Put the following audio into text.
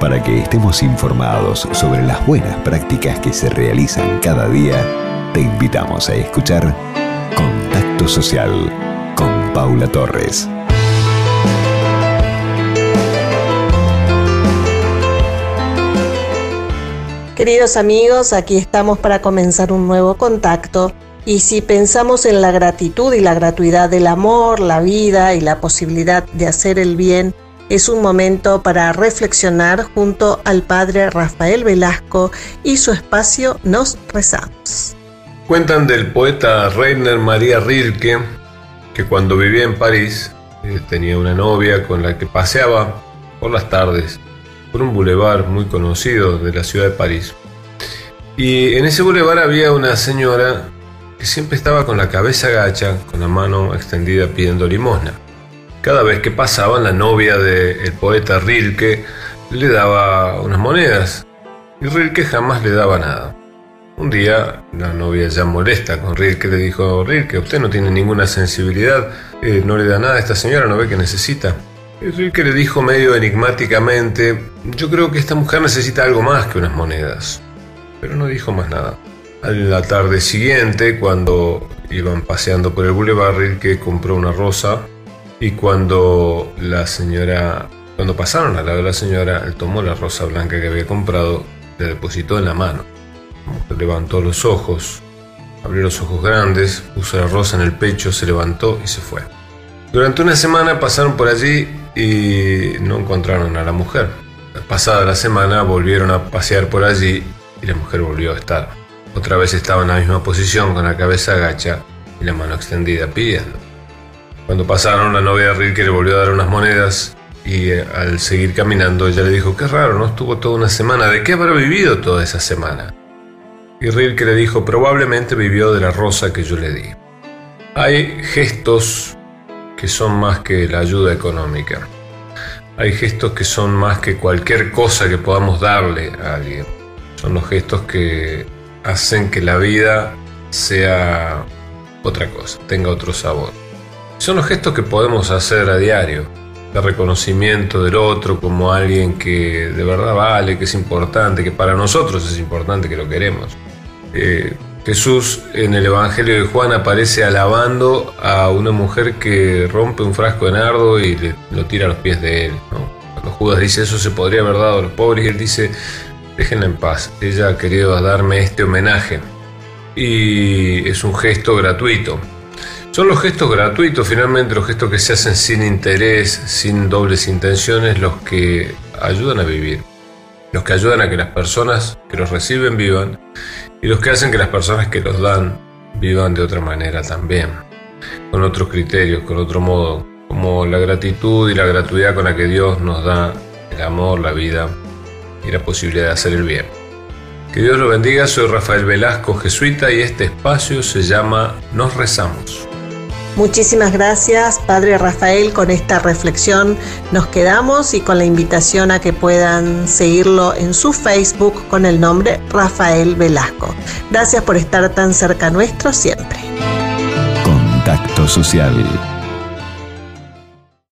Para que estemos informados sobre las buenas prácticas que se realizan cada día, te invitamos a escuchar Contacto Social con Paula Torres. Queridos amigos, aquí estamos para comenzar un nuevo contacto y si pensamos en la gratitud y la gratuidad del amor, la vida y la posibilidad de hacer el bien, es un momento para reflexionar junto al padre Rafael Velasco y su espacio Nos rezamos. Cuentan del poeta Reiner María Rilke que cuando vivía en París eh, tenía una novia con la que paseaba por las tardes por un bulevar muy conocido de la ciudad de París. Y en ese bulevar había una señora que siempre estaba con la cabeza gacha, con la mano extendida pidiendo limosna. Cada vez que pasaban, la novia del poeta Rilke le daba unas monedas y Rilke jamás le daba nada. Un día, la novia ya molesta con Rilke le dijo, Rilke, usted no tiene ninguna sensibilidad, eh, no le da nada a esta señora, no ve que necesita. Y Rilke le dijo medio enigmáticamente, yo creo que esta mujer necesita algo más que unas monedas. Pero no dijo más nada. A la tarde siguiente, cuando iban paseando por el boulevard, Rilke compró una rosa y cuando la señora, cuando pasaron al lado de la señora, él tomó la rosa blanca que había comprado, le depositó en la mano. Levantó los ojos, abrió los ojos grandes, puso la rosa en el pecho, se levantó y se fue. Durante una semana pasaron por allí y no encontraron a la mujer. Pasada la semana volvieron a pasear por allí y la mujer volvió a estar. Otra vez estaba en la misma posición con la cabeza agacha y la mano extendida pidiendo. Cuando pasaron, la novia de Rilke le volvió a dar unas monedas y eh, al seguir caminando ella le dijo, qué raro, no estuvo toda una semana, ¿de qué habrá vivido toda esa semana? Y Rilke le dijo, probablemente vivió de la rosa que yo le di. Hay gestos que son más que la ayuda económica. Hay gestos que son más que cualquier cosa que podamos darle a alguien. Son los gestos que hacen que la vida sea otra cosa, tenga otro sabor. Son los gestos que podemos hacer a diario. El reconocimiento del otro como alguien que de verdad vale, que es importante, que para nosotros es importante, que lo queremos. Eh, Jesús en el Evangelio de Juan aparece alabando a una mujer que rompe un frasco de nardo y le, lo tira a los pies de él. Cuando Judas dice eso se podría haber dado a los pobres y él dice, déjenla en paz, ella ha querido darme este homenaje. Y es un gesto gratuito. Son los gestos gratuitos, finalmente los gestos que se hacen sin interés, sin dobles intenciones, los que ayudan a vivir, los que ayudan a que las personas que los reciben vivan y los que hacen que las personas que los dan vivan de otra manera también, con otros criterios, con otro modo, como la gratitud y la gratuidad con la que Dios nos da el amor, la vida y la posibilidad de hacer el bien. Que Dios lo bendiga, soy Rafael Velasco, jesuita, y este espacio se llama Nos rezamos. Muchísimas gracias, Padre Rafael, con esta reflexión nos quedamos y con la invitación a que puedan seguirlo en su Facebook con el nombre Rafael Velasco. Gracias por estar tan cerca nuestro siempre. Contacto Social